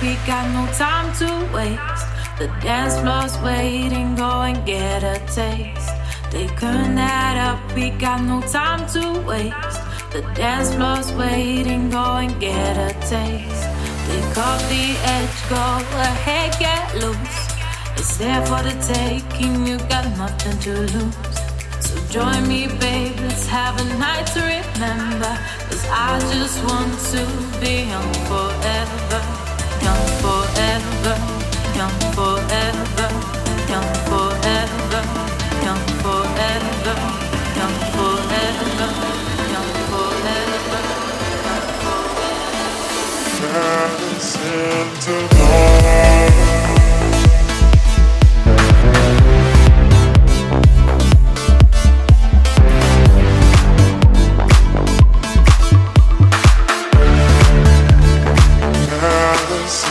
we got no time to waste. The dance floor's waiting, go and get a taste. They turn that up, we got no time to waste. The dance floor's waiting, go and get a taste. Take off the edge, go ahead, get loose. It's there for the taking, you got nothing to lose. So join me, babe, let's have a night to remember. Cause I just want to be young forever, young forever, young forever,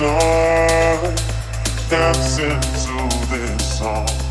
love dancing to this song.